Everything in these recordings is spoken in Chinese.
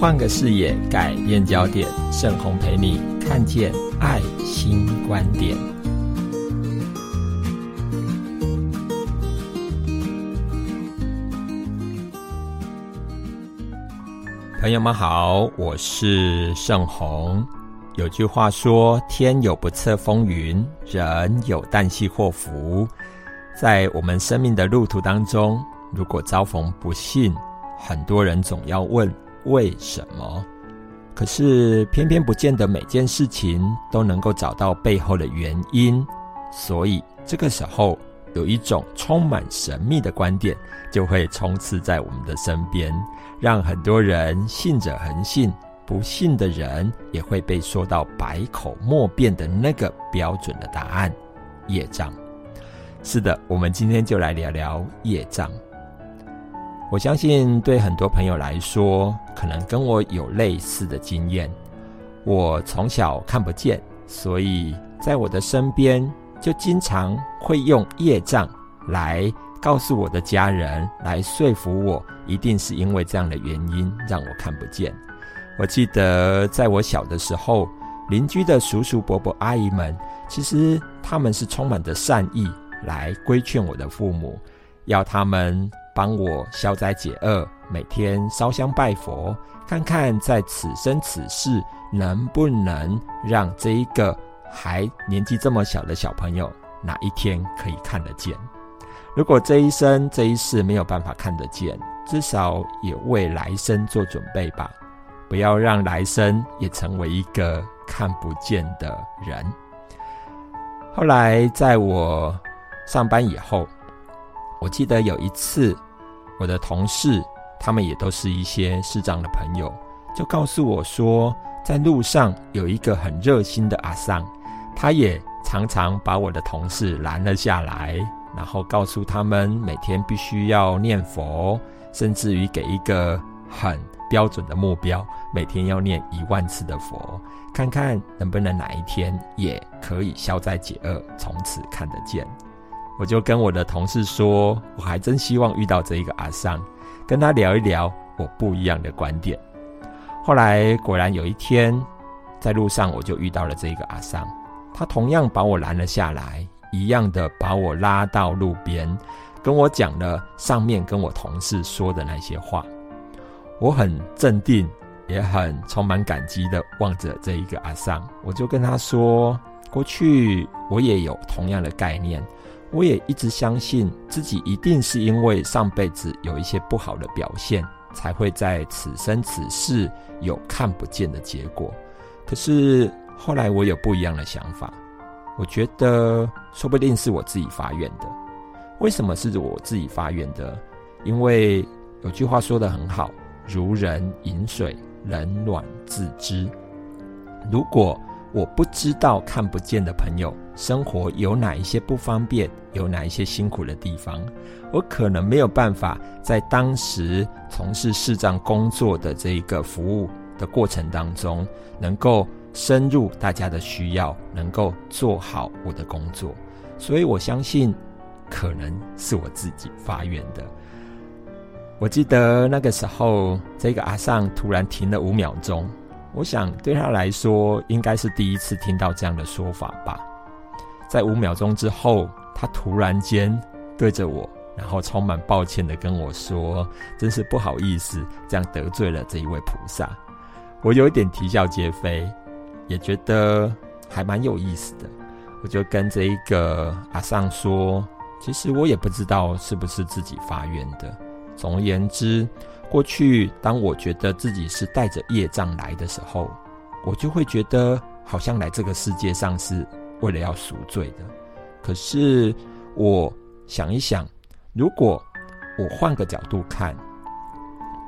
换个视野，改变焦点。盛红陪你看见爱心观点。朋友们好，我是盛红。有句话说：“天有不测风云，人有旦夕祸福。”在我们生命的路途当中，如果遭逢不幸，很多人总要问。为什么？可是偏偏不见得每件事情都能够找到背后的原因，所以这个时候有一种充满神秘的观点就会充斥在我们的身边，让很多人信者恒信，不信的人也会被说到百口莫辩的那个标准的答案——业障。是的，我们今天就来聊聊业障。我相信，对很多朋友来说，可能跟我有类似的经验。我从小看不见，所以在我的身边，就经常会用业障来告诉我的家人，来说服我，一定是因为这样的原因让我看不见。我记得在我小的时候，邻居的叔叔伯伯阿姨们，其实他们是充满着善意来规劝我的父母，要他们。帮我消灾解厄，每天烧香拜佛，看看在此生此世能不能让这一个还年纪这么小的小朋友哪一天可以看得见。如果这一生这一世没有办法看得见，至少也为来生做准备吧，不要让来生也成为一个看不见的人。后来在我上班以后，我记得有一次。我的同事，他们也都是一些视障的朋友，就告诉我说，在路上有一个很热心的阿桑，他也常常把我的同事拦了下来，然后告诉他们每天必须要念佛，甚至于给一个很标准的目标，每天要念一万次的佛，看看能不能哪一天也可以消灾解厄，从此看得见。我就跟我的同事说，我还真希望遇到这一个阿桑，跟他聊一聊我不一样的观点。后来果然有一天，在路上我就遇到了这一个阿桑，他同样把我拦了下来，一样的把我拉到路边，跟我讲了上面跟我同事说的那些话。我很镇定，也很充满感激的望着这一个阿桑，我就跟他说，过去我也有同样的概念。我也一直相信自己一定是因为上辈子有一些不好的表现，才会在此生此世有看不见的结果。可是后来我有不一样的想法，我觉得说不定是我自己发愿的。为什么是我自己发愿的？因为有句话说得很好：“如人饮水，冷暖自知。”如果我不知道看不见的朋友生活有哪一些不方便，有哪一些辛苦的地方，我可能没有办法在当时从事视障工作的这一个服务的过程当中，能够深入大家的需要，能够做好我的工作。所以我相信，可能是我自己发愿的。我记得那个时候，这个阿尚突然停了五秒钟。我想对他来说，应该是第一次听到这样的说法吧。在五秒钟之后，他突然间对着我，然后充满抱歉的跟我说：“真是不好意思，这样得罪了这一位菩萨。”我有一点啼笑皆非，也觉得还蛮有意思的。我就跟这一个阿尚说：“其实我也不知道是不是自己发愿的。总而言之。”过去，当我觉得自己是带着业障来的时候，我就会觉得好像来这个世界上是为了要赎罪的。可是我想一想，如果我换个角度看，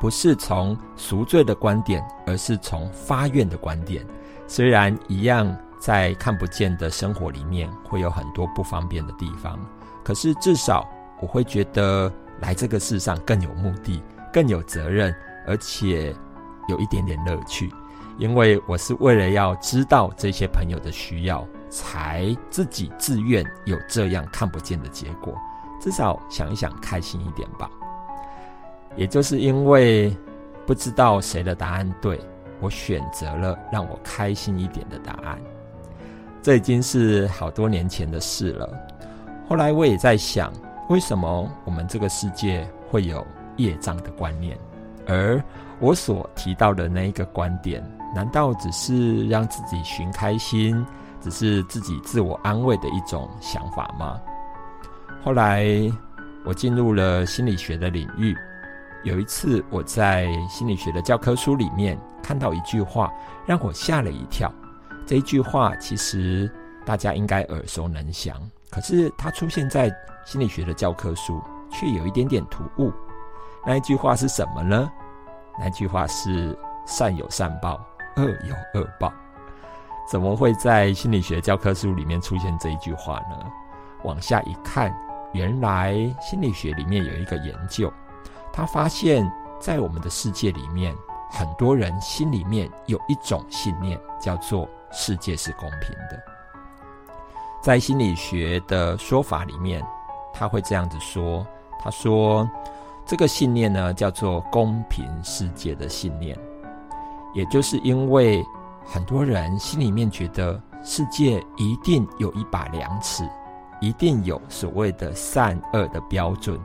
不是从赎罪的观点，而是从发愿的观点，虽然一样在看不见的生活里面会有很多不方便的地方，可是至少我会觉得来这个世上更有目的。更有责任，而且有一点点乐趣，因为我是为了要知道这些朋友的需要，才自己自愿有这样看不见的结果。至少想一想，开心一点吧。也就是因为不知道谁的答案对，我选择了让我开心一点的答案。这已经是好多年前的事了。后来我也在想，为什么我们这个世界会有业障的观念？而我所提到的那一个观点，难道只是让自己寻开心，只是自己自我安慰的一种想法吗？后来我进入了心理学的领域。有一次，我在心理学的教科书里面看到一句话，让我吓了一跳。这一句话其实大家应该耳熟能详，可是它出现在心理学的教科书却有一点点突兀。那一句话是什么呢？那句话是“善有善报，恶有恶报”。怎么会在心理学教科书里面出现这一句话呢？往下一看，原来心理学里面有一个研究。他发现，在我们的世界里面，很多人心里面有一种信念，叫做“世界是公平的”。在心理学的说法里面，他会这样子说：“他说，这个信念呢，叫做公平世界的信念，也就是因为很多人心里面觉得世界一定有一把量尺，一定有所谓的善恶的标准，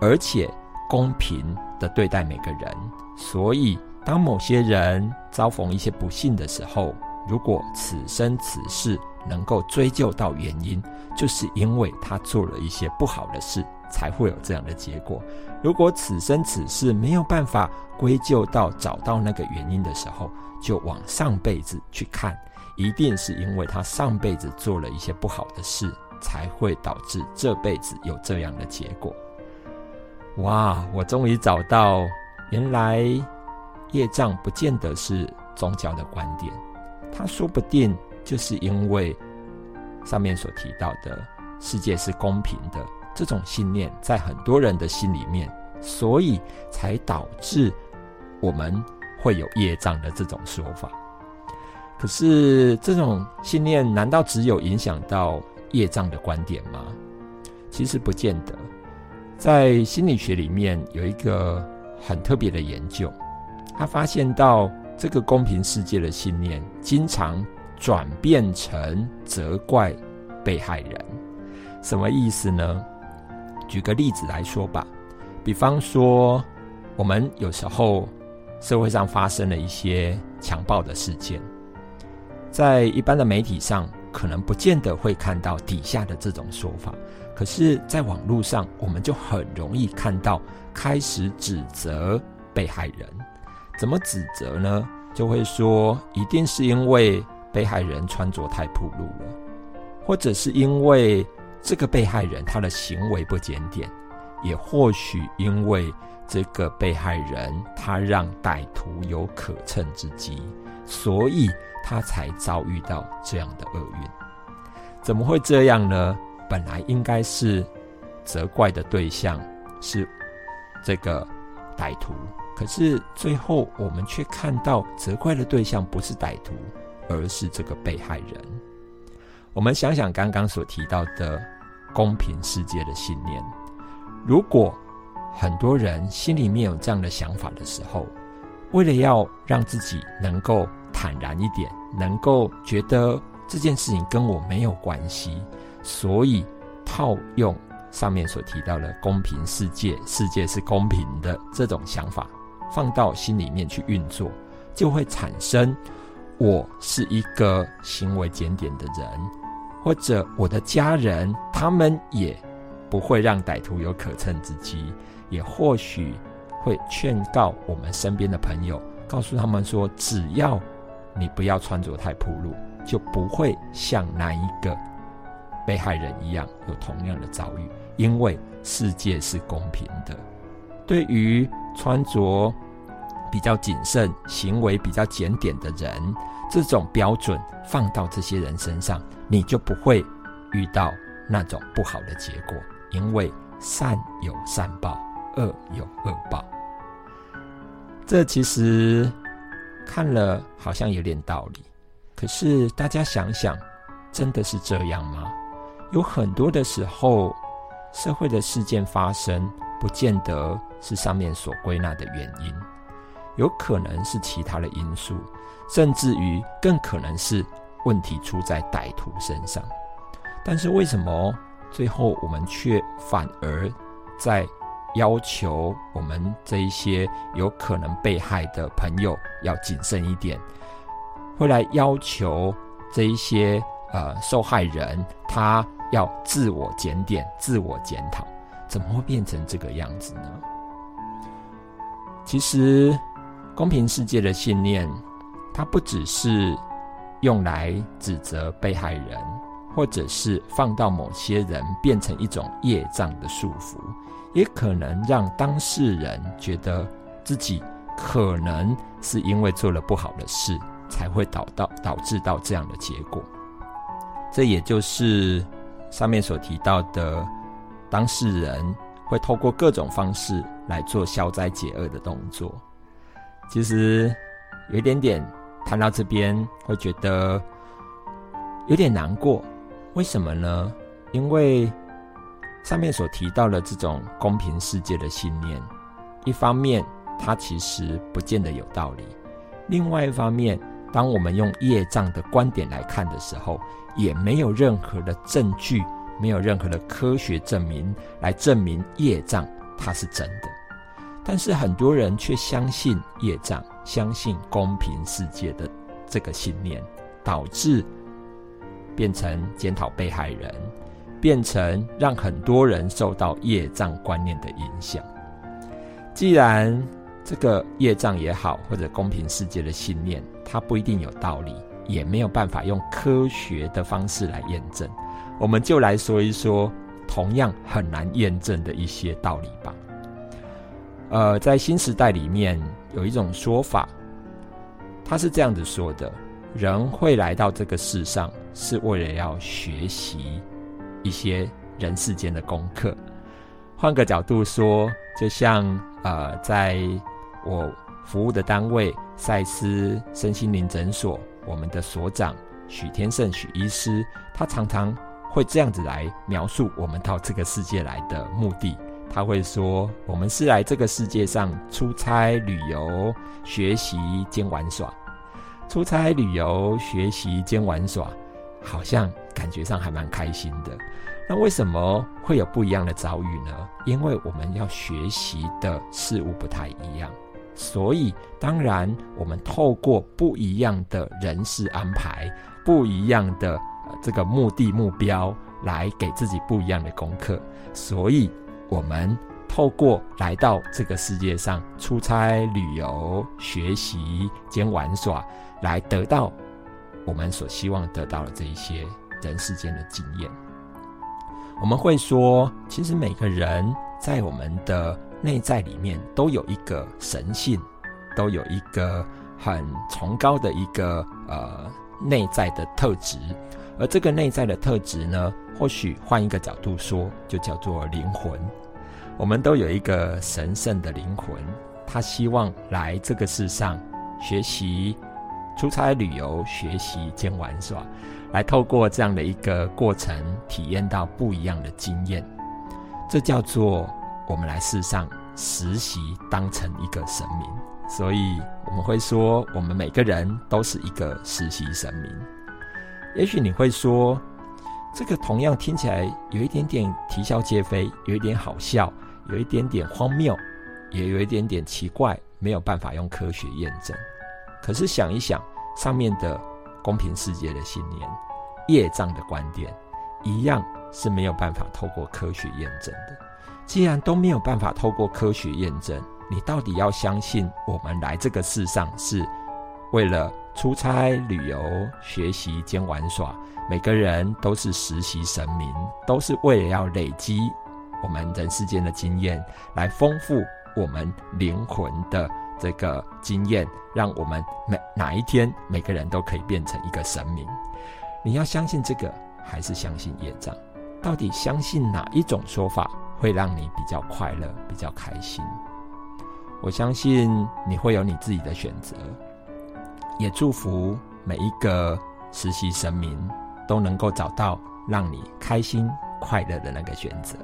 而且。”公平的对待每个人，所以当某些人遭逢一些不幸的时候，如果此生此世能够追究到原因，就是因为他做了一些不好的事，才会有这样的结果。如果此生此世没有办法归咎到找到那个原因的时候，就往上辈子去看，一定是因为他上辈子做了一些不好的事，才会导致这辈子有这样的结果。哇！我终于找到，原来业障不见得是宗教的观点，它说不定就是因为上面所提到的世界是公平的这种信念，在很多人的心里面，所以才导致我们会有业障的这种说法。可是，这种信念难道只有影响到业障的观点吗？其实不见得。在心理学里面有一个很特别的研究，他发现到这个公平世界的信念经常转变成责怪被害人，什么意思呢？举个例子来说吧，比方说我们有时候社会上发生了一些强暴的事件，在一般的媒体上可能不见得会看到底下的这种说法。可是，在网络上，我们就很容易看到开始指责被害人。怎么指责呢？就会说，一定是因为被害人穿着太暴露了，或者是因为这个被害人他的行为不检点，也或许因为这个被害人他让歹徒有可乘之机，所以他才遭遇到这样的厄运。怎么会这样呢？本来应该是责怪的对象是这个歹徒，可是最后我们却看到责怪的对象不是歹徒，而是这个被害人。我们想想刚刚所提到的公平世界的信念，如果很多人心里面有这样的想法的时候，为了要让自己能够坦然一点，能够觉得这件事情跟我没有关系。所以，套用上面所提到的公平世界，世界是公平的这种想法，放到心里面去运作，就会产生我是一个行为检点的人，或者我的家人，他们也不会让歹徒有可乘之机，也或许会劝告我们身边的朋友，告诉他们说，只要你不要穿着太暴露，就不会像那一个。被害人一样有同样的遭遇，因为世界是公平的。对于穿着比较谨慎、行为比较检点的人，这种标准放到这些人身上，你就不会遇到那种不好的结果。因为善有善报，恶有恶报。这其实看了好像有点道理，可是大家想想，真的是这样吗？有很多的时候，社会的事件发生，不见得是上面所归纳的原因。有可能是其他的因素，甚至于更可能是问题出在歹徒身上。但是为什么最后我们却反而在要求我们这一些有可能被害的朋友要谨慎一点，会来要求这一些呃受害人他要自我检点、自我检讨？怎么会变成这个样子呢？其实，公平世界的信念，它不只是用来指责被害人，或者是放到某些人变成一种业障的束缚，也可能让当事人觉得自己可能是因为做了不好的事，才会导到导致到这样的结果。这也就是上面所提到的。当事人会透过各种方式来做消灾解厄的动作。其实有一点点谈到这边，会觉得有点难过。为什么呢？因为上面所提到的这种公平世界的信念，一方面它其实不见得有道理；另外一方面，当我们用业障的观点来看的时候，也没有任何的证据。没有任何的科学证明来证明业障它是真的，但是很多人却相信业障，相信公平世界的这个信念，导致变成检讨被害人，变成让很多人受到业障观念的影响。既然这个业障也好，或者公平世界的信念，它不一定有道理，也没有办法用科学的方式来验证。我们就来说一说同样很难验证的一些道理吧。呃，在新时代里面有一种说法，他是这样子说的：人会来到这个世上，是为了要学习一些人世间的功课。换个角度说，就像呃，在我服务的单位赛斯身心灵诊所，我们的所长许天胜许医师，他常常。会这样子来描述我们到这个世界来的目的。他会说：“我们是来这个世界上出差、旅游、学习兼玩耍。出差、旅游、学习兼玩耍，好像感觉上还蛮开心的。那为什么会有不一样的遭遇呢？因为我们要学习的事物不太一样，所以当然我们透过不一样的人事安排，不一样的。”这个目的目标来给自己不一样的功课，所以我们透过来到这个世界上出差、旅游、学习兼玩耍，来得到我们所希望得到的这一些人世间的经验。我们会说，其实每个人在我们的内在里面都有一个神性，都有一个很崇高的一个呃内在的特质。而这个内在的特质呢，或许换一个角度说，就叫做灵魂。我们都有一个神圣的灵魂，他希望来这个世上学习、出差、旅游、学习兼玩耍，来透过这样的一个过程，体验到不一样的经验。这叫做我们来世上实习，当成一个神明。所以我们会说，我们每个人都是一个实习神明。也许你会说，这个同样听起来有一点点啼笑皆非，有一点好笑，有一点点荒谬，也有一点点奇怪，没有办法用科学验证。可是想一想，上面的公平世界的信念、业障的观点，一样是没有办法透过科学验证的。既然都没有办法透过科学验证，你到底要相信我们来这个世上是为了？出差、旅游、学习兼玩耍，每个人都是实习神明，都是为了要累积我们人世间的经验，来丰富我们灵魂的这个经验，让我们每哪一天每个人都可以变成一个神明。你要相信这个，还是相信业障？到底相信哪一种说法会让你比较快乐、比较开心？我相信你会有你自己的选择。也祝福每一个实习神明都能够找到让你开心快乐的那个选择。